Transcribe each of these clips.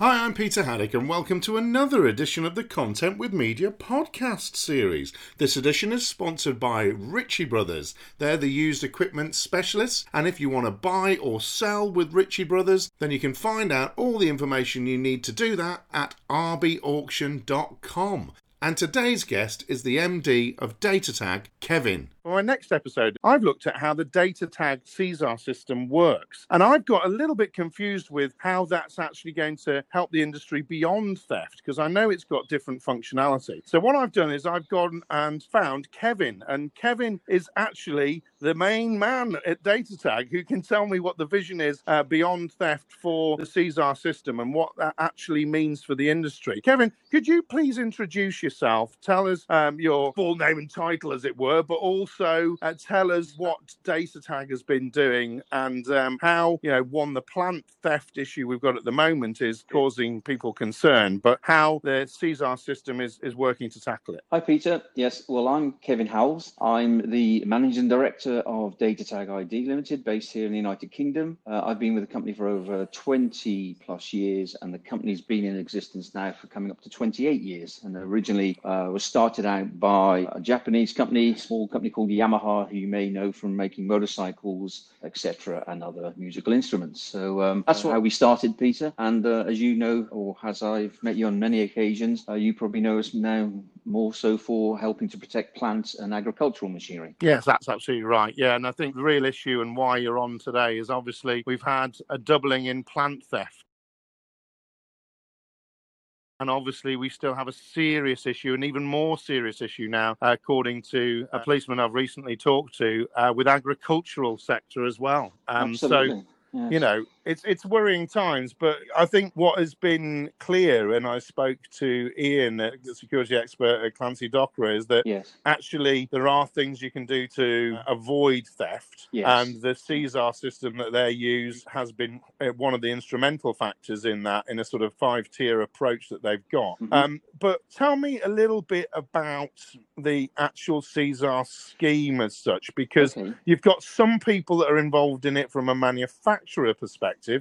Hi, I'm Peter Haddock, and welcome to another edition of the Content with Media podcast series. This edition is sponsored by Ritchie Brothers. They're the used equipment specialists, and if you want to buy or sell with Ritchie Brothers, then you can find out all the information you need to do that at rbauction.com. And today's guest is the MD of DataTag, Kevin. For my next episode, I've looked at how the DataTag CESAR system works. And I've got a little bit confused with how that's actually going to help the industry beyond theft, because I know it's got different functionality. So, what I've done is I've gone and found Kevin. And Kevin is actually the main man at DataTag who can tell me what the vision is uh, beyond theft for the CESAR system and what that actually means for the industry. Kevin, could you please introduce yourself? Tell us um, your full name and title, as it were, but also also uh, tell us what DataTag has been doing and um, how, you know, one, the plant theft issue we've got at the moment is causing people concern, but how the CESAR system is, is working to tackle it. Hi, Peter. Yes, well, I'm Kevin Howells. I'm the Managing Director of DataTag ID Limited, based here in the United Kingdom. Uh, I've been with the company for over 20 plus years, and the company's been in existence now for coming up to 28 years. And originally uh, was started out by a Japanese company, small company called called Yamaha, who you may know from making motorcycles, etc., and other musical instruments. So um, that's how we started, Peter. And uh, as you know, or as I've met you on many occasions, uh, you probably know us now more so for helping to protect plants and agricultural machinery. Yes, that's absolutely right. Yeah, and I think the real issue and why you're on today is obviously we've had a doubling in plant theft and obviously, we still have a serious issue, an even more serious issue now, uh, according to a policeman I've recently talked to, uh, with agricultural sector as well. Um, Absolutely. So Yes. You know, it's it's worrying times, but I think what has been clear, and I spoke to Ian, the security expert at Clancy Dockwra, is that yes. actually there are things you can do to avoid theft, yes. and the CESAR system that they use has been uh, one of the instrumental factors in that, in a sort of five tier approach that they've got. Mm-hmm. Um, but tell me a little bit about the actual CESAR scheme as such, because okay. you've got some people that are involved in it from a manufacturer manufacturer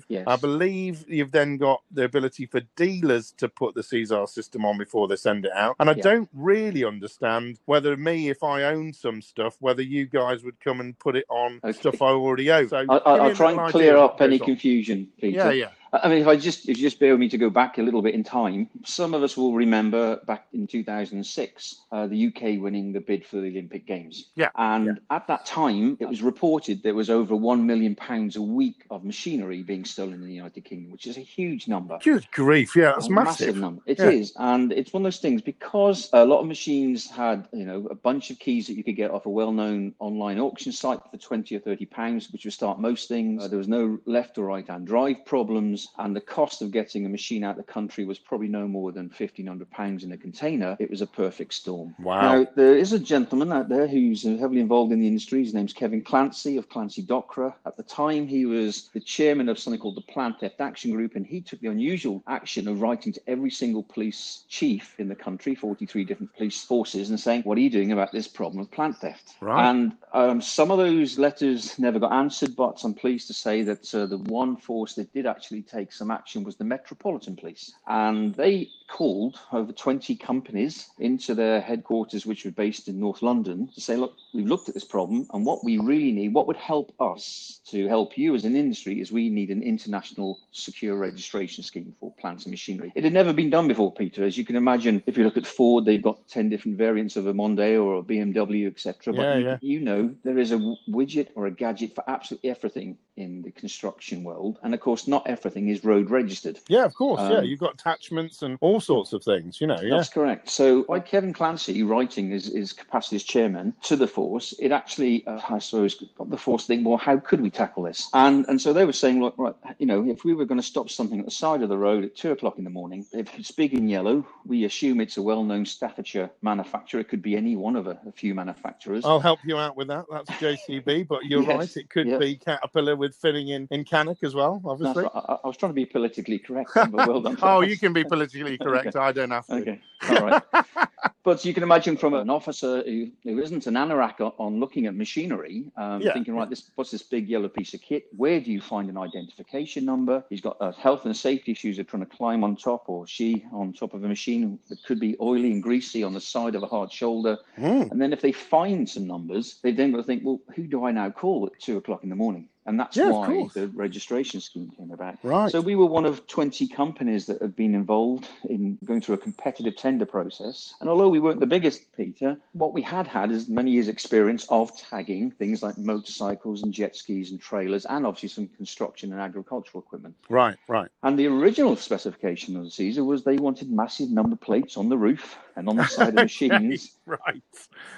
yes. I believe you've then got the ability for dealers to put the CESAR system on before they send it out. And I yeah. don't really understand whether me, if I own some stuff, whether you guys would come and put it on okay. stuff I already own. So I, will try and clear up any confusion, Peter. Yeah, yeah. I mean, if I just if you just bear with me to go back a little bit in time, some of us will remember back in 2006, uh, the UK winning the bid for the Olympic Games. Yeah. And yeah. at that time, it was reported there was over one million pounds a week of machinery being stolen in the United Kingdom, which is a huge number. Good grief! Yeah, that's a massive. massive number. It yeah. is, and it's one of those things because a lot of machines had you know a bunch of keys that you could get off a well-known online auction site for 20 or 30 pounds, which would start most things. Uh, there was no left or right-hand drive problems and the cost of getting a machine out of the country was probably no more than £1,500 in a container. It was a perfect storm. Wow. Now, there is a gentleman out there who's heavily involved in the industry. His name's Kevin Clancy of Clancy Dockwra. At the time, he was the chairman of something called the Plant Theft Action Group, and he took the unusual action of writing to every single police chief in the country, 43 different police forces, and saying, What are you doing about this problem of plant theft? Right. And um, some of those letters never got answered, but I'm pleased to say that uh, the one force that did actually take some action was the Metropolitan Police. And they called over 20 companies into their headquarters, which were based in North London, to say, look, we've looked at this problem, and what we really need, what would help us to help you as an industry, is we need an international secure registration scheme for plants and machinery. It had never been done before, Peter. As you can imagine, if you look at Ford, they've got 10 different variants of a Mondeo or a BMW, etc. But yeah, you, yeah. you know, there is a widget or a gadget for absolutely everything in the construction world. And of course, not everything is road registered. Yeah, of course. Um, yeah, you've got attachments and all sorts of things, you know. Yeah. That's correct. So, by Kevin Clancy writing his, his capacity as chairman to the force, it actually, uh, I suppose, got the force think, well, how could we tackle this? And and so they were saying, look, right, you know, if we were going to stop something at the side of the road at two o'clock in the morning, if it's big in yellow, we assume it's a well known Staffordshire manufacturer. It could be any one of a, a, few manufacturers. I'll help you out with that. That's JCB, but you're yes, right. It could yes. be Caterpillar with fitting in, in Cannock as well, obviously. Right. I, I, was trying to be politically correct, but well done. oh, you can be politically correct. Okay. I don't have to. Okay. All right. But you can imagine from an officer who, who isn't an anorak on looking at machinery, um, yeah. thinking, right, this what's this big yellow piece of kit? Where do you find an identification number? He's got a health and safety issues of trying to climb on top, or she on top of a machine that could be oily and greasy on the side of a hard shoulder. Mm. And then if they find some numbers, they then got to think, well, who do I now call at two o'clock in the morning? And that's yeah, why the registration scheme came about. Right. So we were one of 20 companies that have been involved in going through a competitive tender process. And although we weren't the biggest, Peter, what we had had is many years' experience of tagging things like motorcycles and jet skis and trailers, and obviously some construction and agricultural equipment. Right, right. And the original specification of the CESAR was they wanted massive number plates on the roof and on the side of machines. right.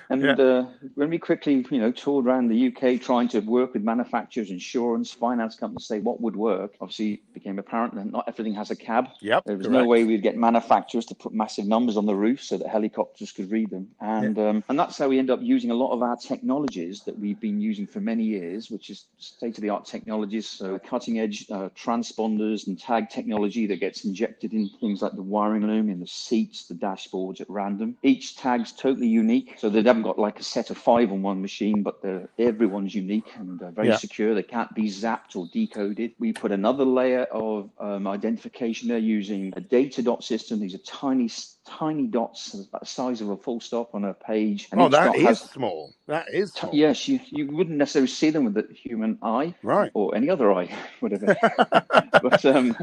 And yeah. uh, when we quickly, you know, toured around the UK trying to work with manufacturers, insurance, finance companies, say what would work, obviously it became apparent that not everything has a cab. Yep. There was correct. no way we'd get manufacturers to put massive numbers on the roof so that helicopters could read them. And yeah. um, and that's how we end up using a lot of our technologies that we've been using for many years, which is state of the art technologies, so cutting edge uh, transponders and tag technology that gets injected in things like the wiring loom, in the seats, the dashboards at random. Each tag's totally unique, so they haven't got like a set of five on one machine, but everyone's unique and uh, very yeah. secure. They can't be zapped or decoded. We put another layer of um, identification there using a data dot system. These are tiny tiny dots about the size of a full stop on a page. And oh, that is has, small. That is small. Yes, you, you wouldn't necessarily see them with the human eye, right, or any other eye, whatever. but um,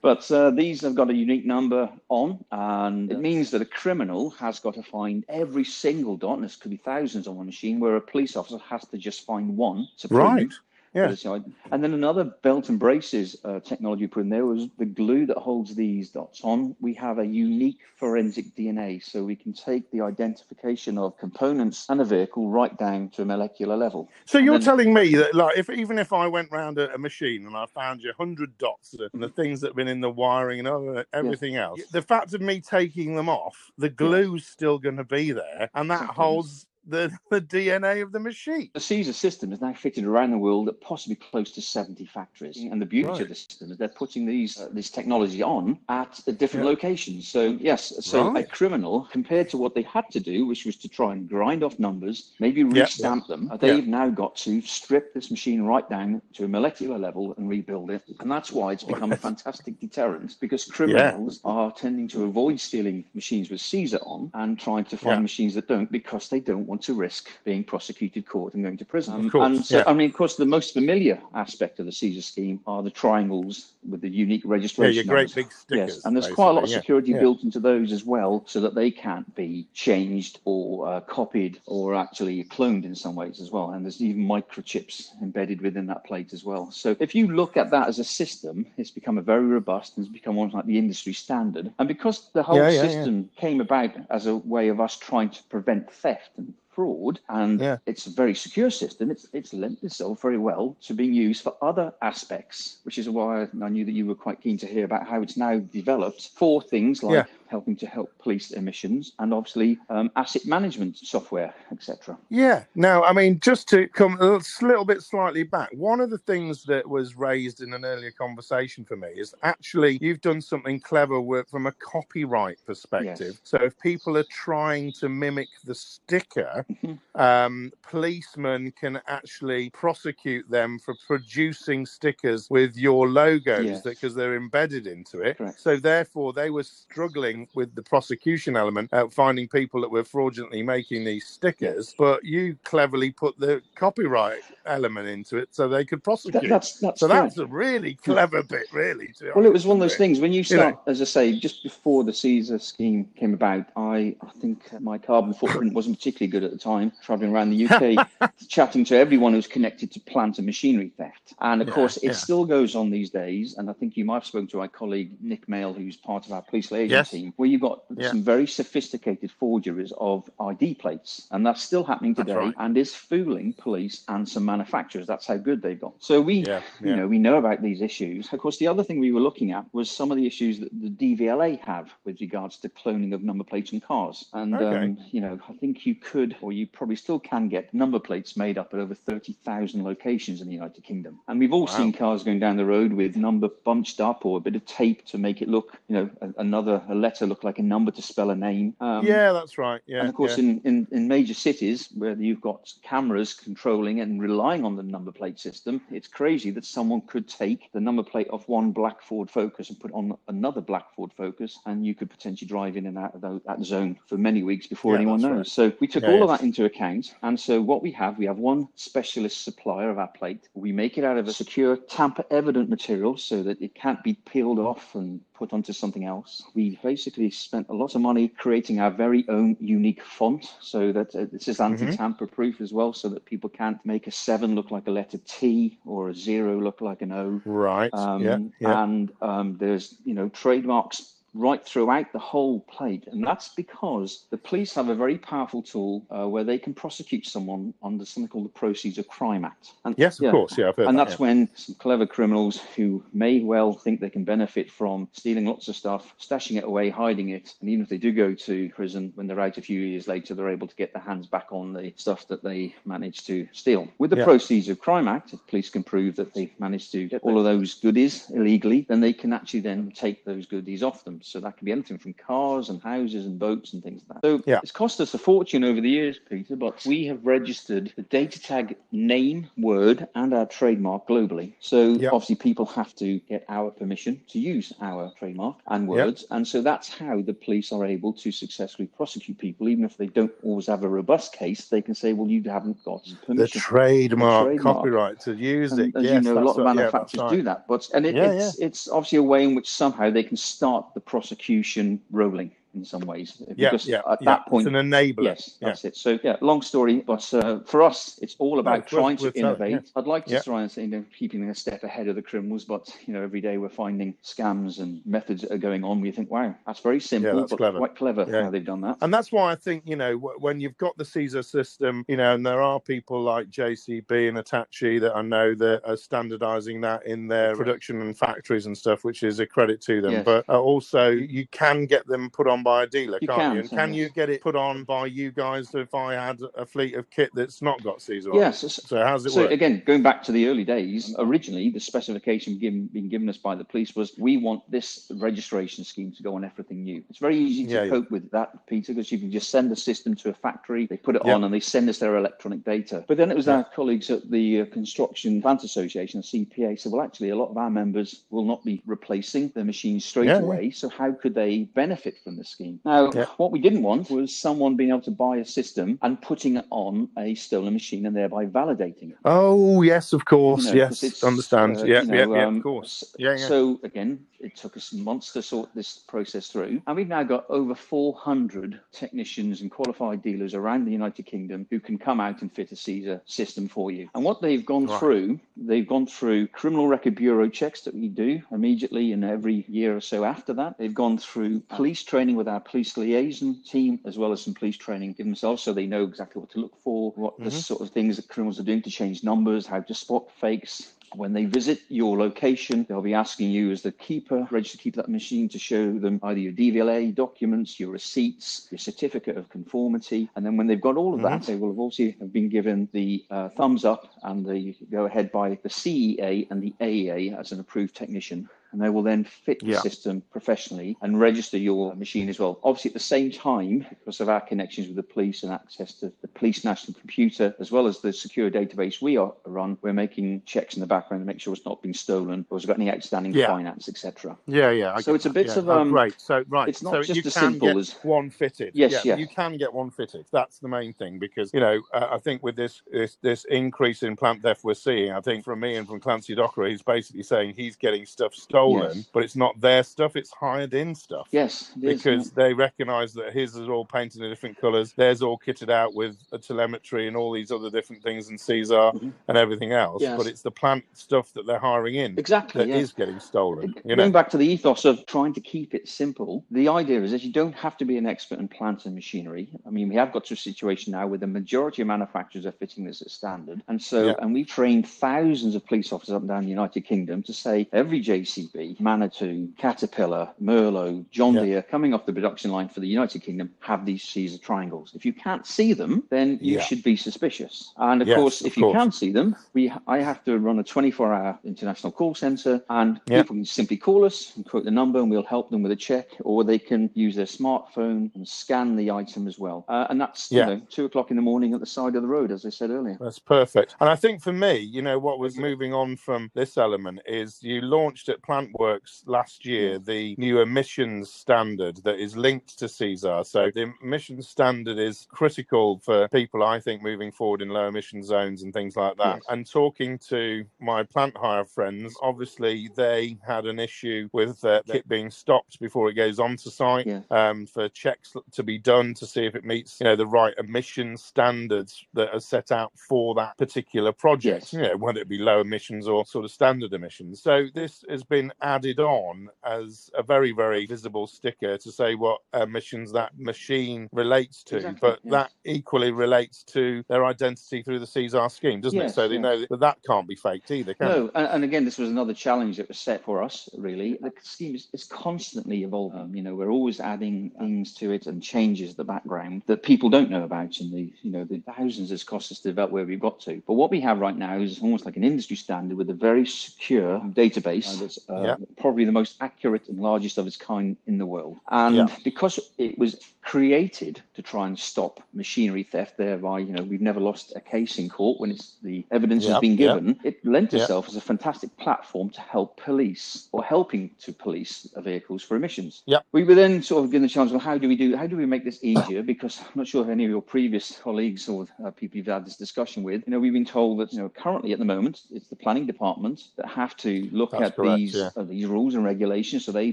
but uh, these have got a unique number on, and it means that a criminal has got to find every single dot, and this could be thousands on one machine, where a police officer has to just find one to prove. Right. Yeah. And then another belt and braces uh, technology put in there was the glue that holds these dots on. We have a unique forensic DNA, so we can take the identification of components and a vehicle right down to a molecular level. So you're then, telling me that, like, if even if I went round a, a machine and I found you hundred dots and the things that have been in the wiring and other, everything yes. else, the fact of me taking them off, the glue's still going to be there, and that holds the, the DNA of the machine. The CESAR system is now fitted around the world at possibly close to 70 factories. And the beauty right. of the system is they're putting these uh, this technology on at different yeah. locations. So, yes, so right. a criminal, compared to what they had to do, which was to try and grind off numbers, maybe restamp yeah. them, they've yeah. now got to strip this machine right down to a molecular level and rebuild it. And that's why it's become a fantastic deterrent because criminals are tending to avoid stealing machines with CESAR on and trying to find machines that don't because they don't want want to risk being prosecuted, caught, and going to prison. Um, course, and so, yeah. I mean, of course, the most familiar aspect of the CESAR scheme are the triangles with the unique registration. Yeah, your great big stickers. Yes, and there's quite a lot of security yeah. built into those as well, so that they can't be changed or uh, copied or actually cloned in some ways as well. And there's even microchips embedded within that plate as well. So if you look at that as a system, it's become a very robust and it's become almost like the industry standard. And because the whole system came about as a way of us trying to prevent theft and fraud, and yeah. it's a very secure system. It's it's lent itself very well to being used for other aspects, which is why I knew that you were quite keen to hear about how it's now developed for things like yeah helping to help police emissions, and obviously um, asset management software, etc. Yeah. Now, I mean, just to come a little bit slightly back, one of the things that was raised in an earlier conversation for me is actually you've done something clever work from a copyright perspective. Yes. So if people are trying to mimic the sticker, mm-hmm. um, policemen can actually prosecute them for producing stickers with your logos yes. because they're embedded into it. Correct. So therefore, they were struggling with the prosecution element, uh, finding people that were fraudulently making these stickers, but you cleverly put the copyright element into it so they could prosecute. That, that's, that's so that's a really clever bit, really. well, it was one of those things when you start, you know, as I say, just before the CESAR scheme came about, I, I think my carbon footprint wasn't particularly good at the time, traveling around the UK, chatting to everyone who's connected to plant and machinery theft. And of yeah, course, it yeah. still goes on these days. And I think you might have spoken to our colleague Nick Mail, who's part of our police liaison yes. Team where you've got yeah. some very sophisticated forgeries of ID plates, and that's still happening today, right. and is fooling police and some manufacturers. That's how good they've got. So we, yeah, yeah. you know, we know about these issues. Of course, the other thing we were looking at was some of the issues that the DVLA have with regards to cloning of number plates in cars. And okay. um, you know, I think you could, or you probably still can get number plates made up at over thirty thousand locations in the United Kingdom. And we've all wow. seen cars going down the road with number bunched up or a bit of tape to make it look, you know, another a letter letter look like a number to spell a name. Um, yeah, that's right. Yeah. And of course, yeah. in, in, in major cities where you've got cameras controlling and relying on the number plate system, it's crazy that someone could take the number plate of one black Ford Focus and put on another black Ford Focus, and you could potentially drive in and out of that zone for many weeks before yeah, anyone knows. Right. So we took yeah, all of that into account. And so what we have, we have one specialist supplier of our plate. We make it out of a secure tamper evident material so that it can't be peeled off and put onto something else. We basically spent a lot of money creating our very own unique font so that uh, this is mm-hmm. anti-tamper proof as well, so that people can't make a seven look like a letter T or a zero look like an O. Right. Um, yeah, yeah. And um, there's you know trademarks right throughout the whole plate. And that's because the police have a very powerful tool uh, where they can prosecute someone under something called the Proceeds of Crime Act. And, yes, of yeah, course. Yeah, and that, that's yeah. when some clever criminals who may well think they can benefit from stealing lots of stuff, stashing it away, hiding it. And even if they do go to prison, when they're out a few years later, they're able to get their hands back on the stuff that they managed to steal. With the yeah. Proceeds of Crime Act, if police can prove that they've managed to get all of those goodies illegally, then they can actually then take those goodies off them. So that can be anything from cars and houses and boats and things like that. So yeah. it's cost us a fortune over the years, Peter, but we have registered the data tag name, word, and our trademark globally. So obviously people have to get our permission to use our trademark and words. And so that's how the police are able to successfully prosecute people, even if they don't always have a robust case, they can say, well, you haven't got permission. The trademark, the trademark. copyright to use and, it. As yes, you know, a lot of manufacturers yeah, do that. But and it, it's it's obviously a way in which somehow they can start the prosecution rolling in some ways. Because yeah, yeah, at that point, it's an enabler. Yes, that's yeah. it. So yeah, long story, but uh, for us, it's all about no, trying to innovate. yeah. I'd like to try and say, you know, keeping a step ahead of the criminals, but you know, every day we're finding scams and methods that are going on. We think, wow, that's very simple, that's but clever. quite clever how they've done that. And that's why I think you know when you've got the CESAR system, you know, and there are people like JCB and Hitachi that I know that are standardising that in their production and factories and stuff, which is a credit to them. Yes. But uh, also, you can get them put on by a dealer, you can't can, you? And can you get it put on by you guys if I had a fleet of kit that's not got CESAR? Yes. So, so how's it so work? again, going back to the early days, originally the specification given, being given us by the police was we want this registration scheme to go on everything new. It's very easy to yeah, cope yeah. with that, Peter, because you can just send the system to a factory, they put it on, and they send us their electronic data. But then it was our colleagues at the uh, Construction Plant Association, CPA, said, well, actually, a lot of our members will not be replacing their machines straight away. So how could they benefit from the scheme? Now, now, yeah. what we didn't want was someone being able to buy a system and putting it on a stolen machine and thereby validating it. Oh, yes, of course. You know, yes, understand. Uh, yeah, you know, yeah, yeah, um, of course. Yeah, yeah. So, again, it took us months to sort this process through. And we've now got over 400 technicians and qualified dealers around the United Kingdom who can come out and fit a CESAR system for you. And what they've gone right. through, they've gone through criminal record bureau checks that we do immediately and every year or so after that. They've gone through police training with our police liaison team, as well as some police training give themselves so they know exactly what to look for, what mm-hmm. the sort of things that criminals are doing to change numbers, how to spot fakes, when they visit your location, they'll be asking you as the keeper, registered keeper that machine, to show them either your DVLA documents, your receipts, your certificate of conformity. And then when they've got all of that, mm-hmm. they will have also have been given the uh, thumbs up and the go ahead by the CEA and the AEA as an approved technician and they will then fit the yeah. system professionally and register your machine as well. Obviously, at the same time, because of our connections with the police and access to the police national computer, as well as the secure database we are run, we're making checks in the background to make sure it's not been stolen or has got any outstanding yeah. finance, etc. Yeah, yeah. I so it's a bit yeah. of um, oh, right. So right, it's not so just you as simple as one fitted. Yes, yeah, yeah, you can get one fitted. That's the main thing because you know uh, I think with this, this this increase in plant theft we're seeing, I think from me and from Clancy Dockwra, he's basically saying he's getting stuff stolen, yes. but it's not their stuff; it's hired in stuff. Yes, because they recognise that his is all painted in different colours, theirs all kitted out with a telemetry and all these other different things and CESAR mm-hmm. and everything else. Yes. But it's the plant stuff that they're hiring in exactly that is getting stolen. Going know? back to the ethos of trying to keep it simple, the idea is that you don't have to be an expert in plants and machinery. I mean, we have got to a situation now where the majority of manufacturers are fitting this as standard, and so yeah. and we've trained thousands of police officers up and down the United Kingdom to say every JCB JCB, Manitou, Caterpillar, Merlo, John yeah. Deere, coming off the production line for the United Kingdom, have these CESAR triangles. If you can't see them, then you yeah. should be suspicious. And of yes, course, if of you course. can see them, we I have to run a 24-hour international call center, and yeah. people can simply call us and quote the number, and we'll help them with a check, or they can use their smartphone and scan the item as well. Uh, and that's you know two o'clock in the morning at the side of the road, as I said earlier. That's perfect. And I think for me, you know, what was moving on from this element is you launched at Plantworx last year the new emissions standard that is linked to CESAR. So the emissions standard is critical for people, I think, moving forward in low emission zones and things like that. Yes. And talking to my plant hire friends, obviously they had an issue with uh, kit being stopped before it goes onto site yeah. um, for checks to be done to see if it meets, you know, the right emission standards that are set out for that particular project. Yes. You know, whether it be low emissions or sort of standard emissions. So this has been added on as a very, very visible sticker to say what emissions that machine relates to, exactly, but yes. that equally relates to their identity through the CESAR scheme, doesn't yes, it? So they know that that can't be faked either, can no, and, and, again, this was another challenge that was set for us, really. The scheme is, is constantly evolving. Um, you know, we're always adding things to it and changes the background that people don't know about and the, you know, the thousands it's cost us to develop where we've got to. But what we have right now is almost like an industry standard with a very secure database that's uh, yeah. probably the most accurate and largest of its kind in the world. And yeah. because it was created to try and stop machinery theft, thereby, you know, we've never lost a case in court when it's the evidence yep, has been given. It lent itself as a fantastic platform to help police or helping to police vehicles for emissions. Yeah. We were then sort of given the chance, well, how do we do, how do we make this easier? Because I'm not sure if any of your previous colleagues or uh, people you've had this discussion with, you know, we've been told that, you know, currently at the moment, it's the planning department that have to look That's at correct, these, yeah. uh, these rules and regulations. So they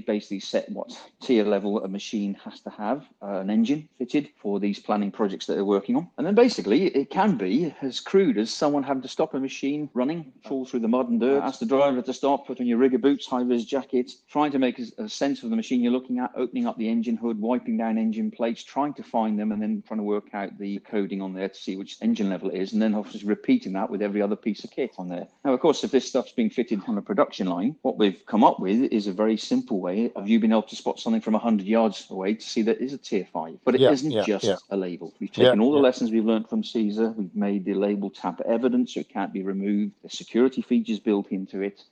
basically set what tier level a machine has to have, uh, an engine fitted for these planning projects that they're working on. And then basically it can be as crude as someone having to stop a machine running, fall through the mud and dirt, ask the driver to stop, put on your rigger boots, high vis jacket, trying to make a, a sense of the machine you're looking at, opening up the engine hood, wiping down engine plates, trying to find them, and then trying to work out the coding on there to see which engine level it is, and then obviously repeating that with every other piece of kit on there. Now, of course, if this stuff's being fitted on a production line, what we've come up with is a very simple way of you being able to spot something from 100 yards away to see that is a tier 5. But it yeah, not yeah, just yeah. a label. We've taken all the lessons we've learned from CESAR we've made the label tamper evidence so it can't be removed. the security features built into it.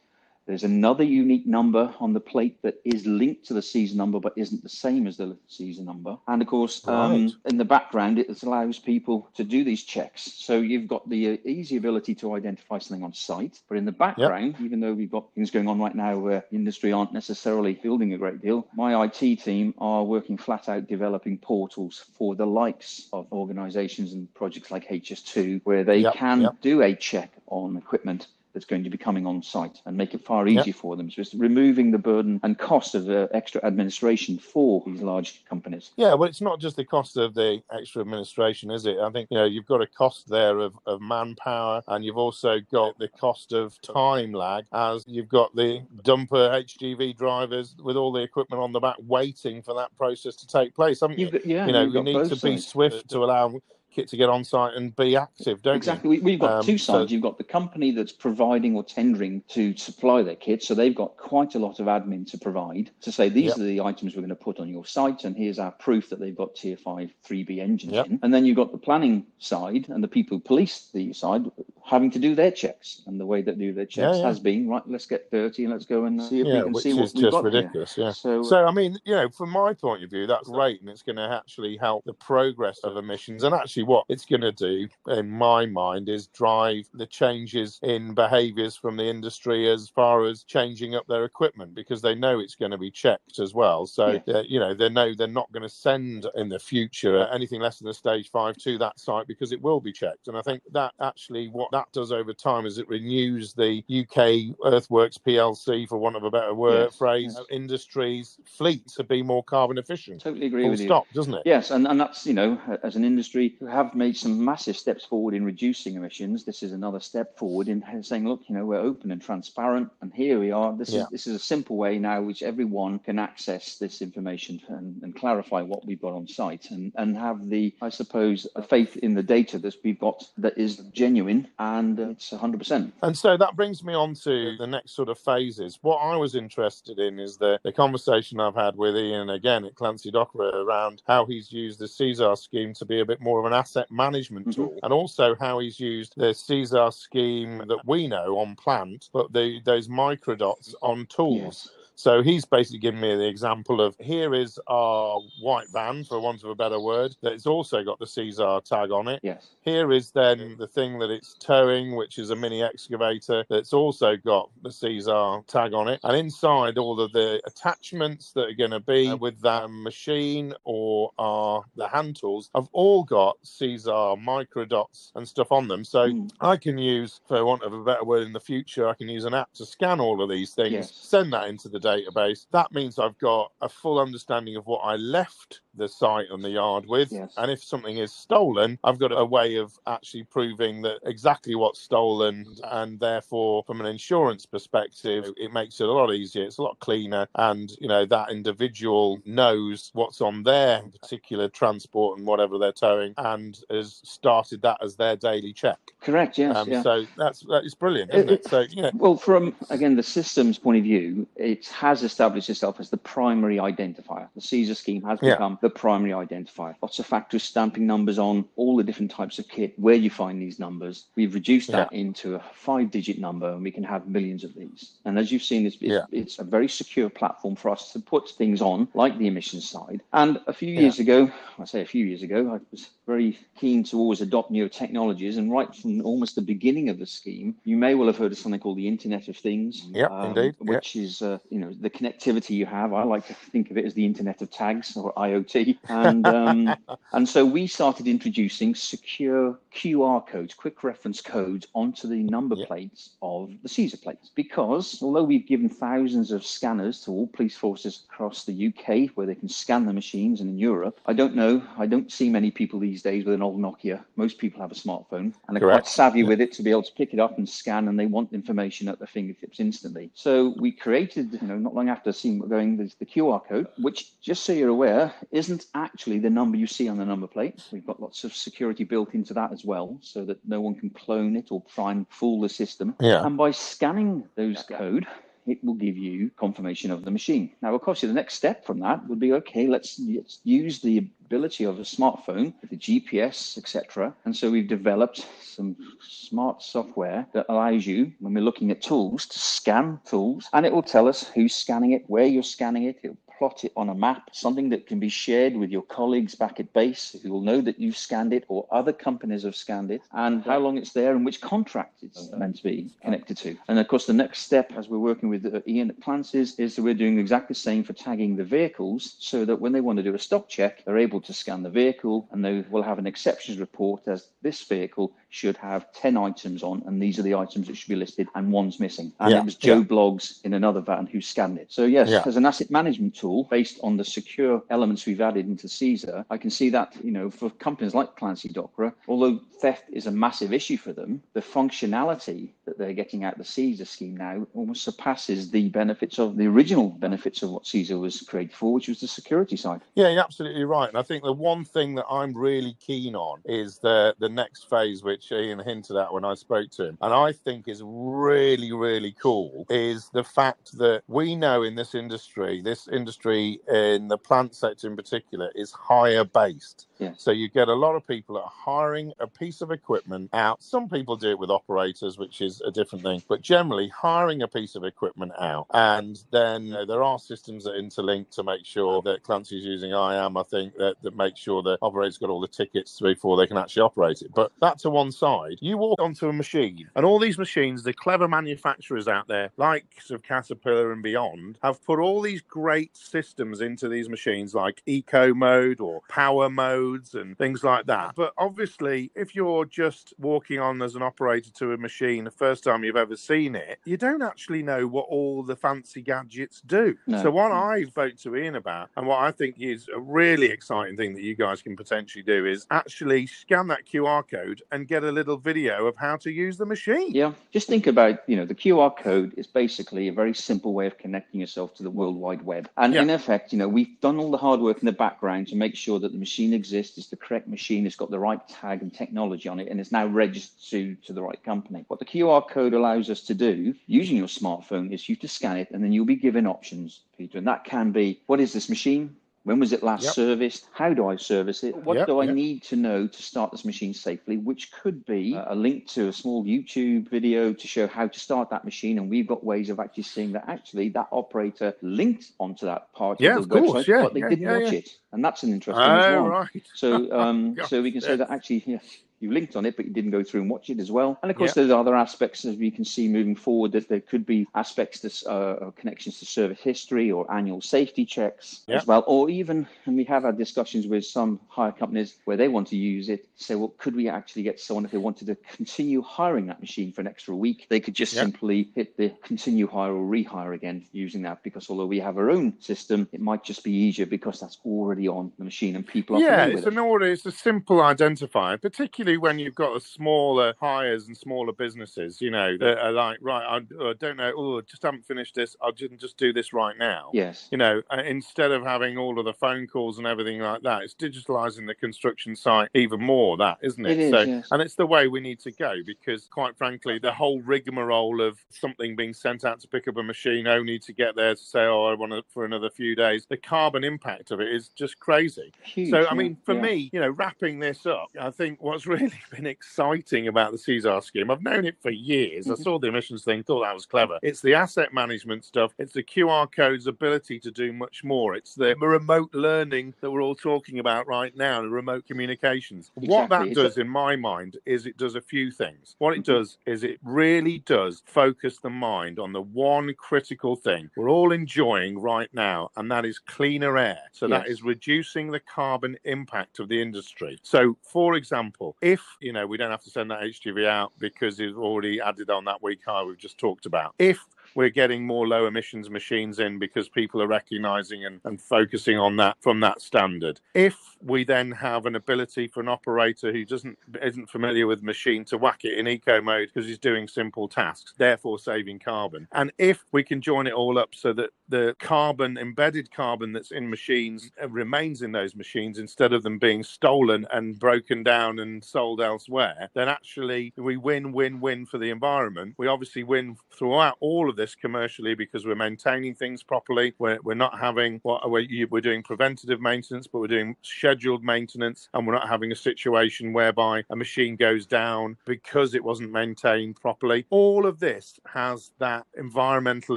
There's another unique number on the plate that is linked to the CESAR number but isn't the same as the CESAR number. And of course, um, right. um, in the background, it allows people to do these checks. So you've got the uh, easy ability to identify something on site. But in the background, yep. even though we've got things going on right now where industry aren't necessarily building a great deal, my IT team are working flat out developing portals for the likes of organizations and projects like HS2 where they yep. can yep. do a check on equipment that's going to be coming on site and make it far easier for them. So it's removing the burden and cost of the extra administration for these large companies. Yeah, well, it's not just the cost of the extra administration, is it? I think you know you've got a cost there of, of manpower, and you've also got the cost of time lag, as you've got the dumper HGV drivers with all the equipment on the back waiting for that process to take place. Haven't you? yeah, you know, you need to be swift to allow kit to get on site and be active, don't exactly. you? We, have got um, two sides. So... You've got the company that's providing or tendering to supply their kit, so they've got quite a lot of admin to provide to say these yep. are the items we're going to put on your site, and here's our proof that they've got tier five 3B engines yep. in. And then you've got the planning side and the people who police the side having to do their checks, and the way that do their checks yeah, yeah. has been right. Let's get dirty and let's go and see if yeah, we can see what we've got ridiculous. Here. Yeah. So, so I mean, you know, from my point of view, that's great, and it's going to actually help the progress of emissions, and actually what it's going to do, in my mind, is drive the changes in behaviours from the industry as far as changing up their equipment because they know it's going to be checked as well. So uh, you know they know they're not going to send in the future anything less than a stage five to that site because it will be checked. And I think that actually what that does over time is it renews the UK Earthworks PLC, for want of a better word yes, phrase, yes. industries fleet to be more carbon efficient. Totally agree Full with stop, you. doesn't it? Yes, and, and that's you know as an industry have made some massive steps forward in reducing emissions. This is another step forward in saying, look, you know, we're open and transparent, and here we are. This yeah. is this is a simple way now which everyone can access this information and, and clarify what we've got on site and, and have the, I suppose, a faith in the data that we've got that is genuine and uh, it's 100%. And so that brings me on to the next sort of phases. What I was interested in is the, the conversation I've had with Ian again at Clancy Dockwra around how he's used the CESAR scheme to be a bit more of an asset management mm-hmm. tool and also how he's used the CESAR scheme that we know on plant, but the, those microdots on tools. Yes. So he's basically given me the example of here is our white van, for want of a better word, that's also got the CESAR tag on it. Yes. Here is then the thing that it's towing, which is a mini excavator that's also got the CESAR tag on it. And inside all of the attachments that are going to be with that machine or are the hand tools have all got CSAR micro dots and stuff on them. So mm. I can use, for want of a better word in the future, I can use an app to scan all of these things, yes. send that into the database. That means I've got a full understanding of what I left the site and the yard with. Yes. And if something is stolen, I've got a way of actually proving that exactly what's stolen. And therefore, from an insurance perspective, it makes it a lot easier. It's a lot cleaner. And, you know, that individual knows what's on their particular transport and whatever they're towing and has started that as their daily check. Correct, yes. Um, yeah. So that's that is brilliant, isn't it, it? So, know. Well, from, again, the systems point of view, it has established itself as the primary identifier. The CESAR scheme has become the primary identifier. Lots of factory stamping numbers on all the different types of kit, where you find these numbers. We've reduced that yeah. into a five digit number and we can have millions of these. And as you've seen, it's, it's, yeah. it's, a very secure platform for us to put things on, like the emissions side. And a few years yeah. ago, I say a few years ago, I was very keen to always adopt new technologies. And right from almost the beginning of the scheme, you may well have heard of something called the Internet of Things. Yeah, um, indeed. Which is, uh, you know, the connectivity you have. I like to think of it as the Internet of Tags or IoT and um, and so we started introducing secure QR codes, quick reference codes, onto the number plates of the CESAR plates. Because although we've given thousands of scanners to all police forces across the UK where they can scan the machines, and in Europe, I don't know, I don't see many people these days with an old Nokia. Most people have a smartphone and are Correct. quite savvy yeah. with it to be able to pick it up and scan, and they want information at their fingertips instantly. So we created, you know, not long after seeing what going, there's the QR code, which just so you're aware isn't actually the number you see on the number plate. We've got lots of security built into that as well, so that no one can clone it or try and fool the system. Yeah. And by scanning those code, it will give you confirmation of the machine. Now, of course, the next step from that would be okay, let's, let's use the ability of a smartphone, the GPS, etc. And so we've developed some smart software that allows you, when we're looking at tools, to scan tools, and it will tell us who's scanning it, where you're scanning it. It'll plot it on a map, something that can be shared with your colleagues back at base who will know that you've scanned it or other companies have scanned it and how long it's there and which contract it's meant to be connected to. And of course, the next step as we're working with uh, Ian at Plances is that we're doing exactly the same for tagging the vehicles so that when they want to do a stock check, they're able to scan the vehicle and they will have an exceptions report as this vehicle should have 10 items on, and these are the items that should be listed, and one's missing. And yeah, it was Joe yeah. Bloggs in another van who scanned it. So, yes, yeah. as an asset management tool based on the secure elements we've added into CESAR, I can see that, you know, for companies like Clancy Dockwra, although theft is a massive issue for them, the functionality that they're getting out the CESAR scheme now almost surpasses the benefits of the original benefits of what CESAR was created for, which was the security side. Yeah, you're absolutely right. And I think the one thing that I'm really keen on is the the next phase, which Ian hinted at when I spoke to him, and I think is really, really cool, is the fact that we know in this industry, this industry in the plant sector in particular, is hire based. So you get a lot of people that are hiring a piece of equipment out. Some people do it with operators, which is a different thing, but generally hiring a piece of equipment out. And then you know, there are systems that interlink to make sure that Clancy's using IAM, I think, that, that make sure the operator's got all the tickets before they can actually operate it. But that to one side, you walk onto a machine, and all these machines, the clever manufacturers out there, like of Caterpillar and beyond, have put all these great systems into these machines, like eco mode or power mode codes and things like that. But obviously, if you're just walking on as an operator to a machine the first time you've ever seen it, you don't actually know what all the fancy gadgets do. No. So, what I spoke to Ian about, and what I think is a really exciting thing that you guys can potentially do, is actually scan that QR code and get a little video of how to use the machine. Yeah, just think about you know the QR code is basically a very simple way of connecting yourself to the World Wide Web, and yeah. in effect, you know we've done all the hard work in the background to make sure that the machine exists, it's the correct machine, it's got the right tag and technology on it, and it's now registered to the right company. What the QR code allows us to do using your smartphone is you to scan it, and then you'll be given options, Peter, and that can be what is this machine? When was it last yep. serviced? How do I service it? What yep, do I yep. need to know to start this machine safely? Which could be a link to a small YouTube video to show how to start that machine. And we've got ways of actually seeing that actually that operator linked onto that part yeah, of the of website, yeah, but they yeah, didn't yeah, watch it. And that's an interesting oh, as well. Right. So, um, so we can say that actually, yeah, you linked on it, but you didn't go through and watch it as well. And of course, there's other aspects as we can see moving forward that there could be aspects to uh, connections to service history or annual safety checks as well, or even, and we have had discussions with some hire companies where they want to use it. Say, well, could we actually get someone if they wanted to continue hiring that machine for an extra week? They could just simply hit the continue hire or rehire again using that because although we have our own system, it might just be easier because that's already on the machine and people are yeah, it's an it. order. It's a simple identifier, particularly particularly when you've got a smaller hires and smaller businesses, you know, that are like, right, I, I don't know, oh, just haven't finished this. I'll just, just do this right now. Yes. You know, uh, instead of having all of the phone calls and everything like that, it's digitalizing the construction site even more, that, isn't it? It is, so, yes. And it's the way we need to go because, quite frankly, the whole rigmarole of something being sent out to pick up a machine only to get there to say, oh, I want it for another few days, the carbon impact of it is just crazy. Huge, so, I mean, for yeah. me, you know, wrapping this up, I think what's really been exciting about the CESAR scheme. I've known it for years. Mm-hmm. I saw the emissions thing, thought that was clever. It's the asset management stuff. It's the QR code's ability to do much more. It's the remote learning that we're all talking about right now, the remote communications. Exactly. What that does, in my mind, is it does a few things. What it mm-hmm. does is it really does focus the mind on the one critical thing we're all enjoying right now, and that is cleaner air. So yes. that is reducing the carbon impact of the industry. So, for example, if you know we don't have to send that HGV out because it's already added on that week high we've just talked about. If we're getting more low emissions machines in because people are recognizing and, and focusing on that from that standard. If we then have an ability for an operator who doesn't isn't familiar with machine to whack it in eco mode because he's doing simple tasks, therefore saving carbon. And if we can join it all up so that the carbon, embedded carbon that's in machines uh, remains in those machines instead of them being stolen and broken down and sold elsewhere, then actually we win, win, win for the environment. We obviously win throughout all of this commercially because we're maintaining things properly. We're, we're not having what we're, we're doing preventative maintenance, but we're doing scheduled maintenance, and we're not having a situation whereby a machine goes down because it wasn't maintained properly. All of this has that environmental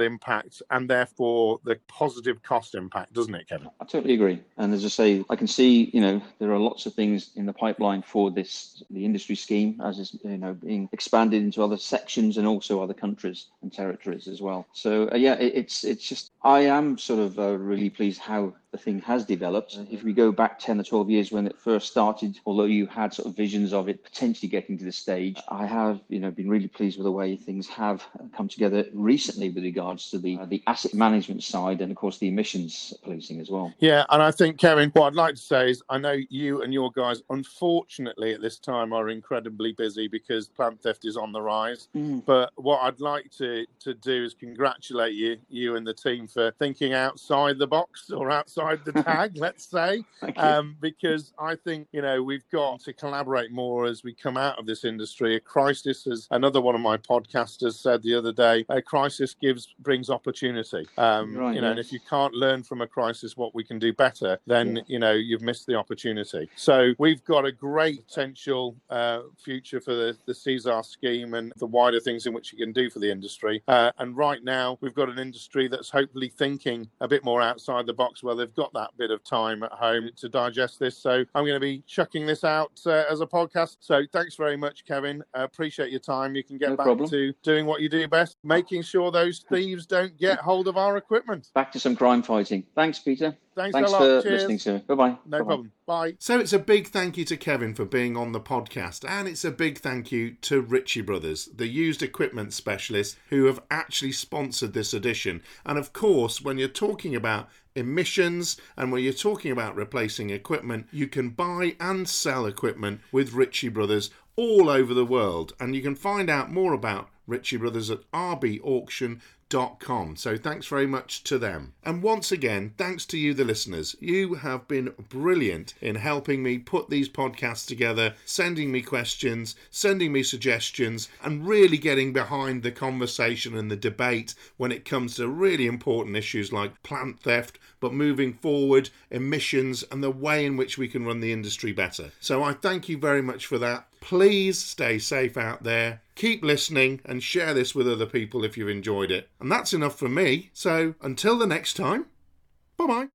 impact and therefore the positive cost impact, doesn't it, Kevin? I totally agree. And as I say, I can see, you know, there are lots of things in the pipeline for this, the industry scheme, as is, you know, being expanded into other sections and also other countries and territories as well. So uh, yeah, it, it's it's just I am sort of uh, really pleased how the thing has developed. If we go back 10 or 12 years when it first started, although you had sort of visions of it potentially getting to this stage, I have, you know, been really pleased with the way things have come together recently with regards to the uh, the asset management side and of course the emissions policing as well. Yeah, and I think Kevin, what I'd like to say is I know you and your guys unfortunately at this time are incredibly busy because plant theft is on the rise. Mm. But what I'd like to to do is congratulate you, you and the team for thinking outside the box or outside outside the tag, let's say, um, because I think you know we've got to collaborate more as we come out of this industry. A crisis, as another one of my podcasters said the other day, a crisis gives brings opportunity. Um, right, you know, yes. and if you can't learn from a crisis what we can do better, then yeah. you know you've missed the opportunity. So we've got a great potential uh, future for the, the CESAR scheme and the wider things in which you can do for the industry. Uh, and right now, we've got an industry that's hopefully thinking a bit more outside the box where they've got that bit of time at home to digest this. So I'm going to be chucking this out uh, as a podcast. So thanks very much, Kevin. Uh, appreciate your time. You can get no back problem. to doing what you do best, making sure those thieves don't get hold of our equipment. Back to some crime fighting. Thanks, Peter. Thanks, Thanks a lot. for Cheers. listening to me. Bye bye. No problem. Bye. So it's a big thank you to Kevin for being on the podcast, and it's a big thank you to Ritchie Brothers, the used equipment specialists who have actually sponsored this edition. And of course, when you're talking about emissions and when you're talking about replacing equipment, you can buy and sell equipment with Ritchie Brothers all over the world. And you can find out more about Ritchie Brothers at rbauction.com. So thanks very much to them. And once again, thanks to you, the listeners. You have been brilliant in helping me put these podcasts together, sending me questions, sending me suggestions, and really getting behind the conversation and the debate when it comes to really important issues like plant theft, but moving forward, emissions, and the way in which we can run the industry better. So I thank you very much for that. Please stay safe out there. Keep listening and share this with other people if you've enjoyed it. And that's enough for me. So until the next time, bye bye.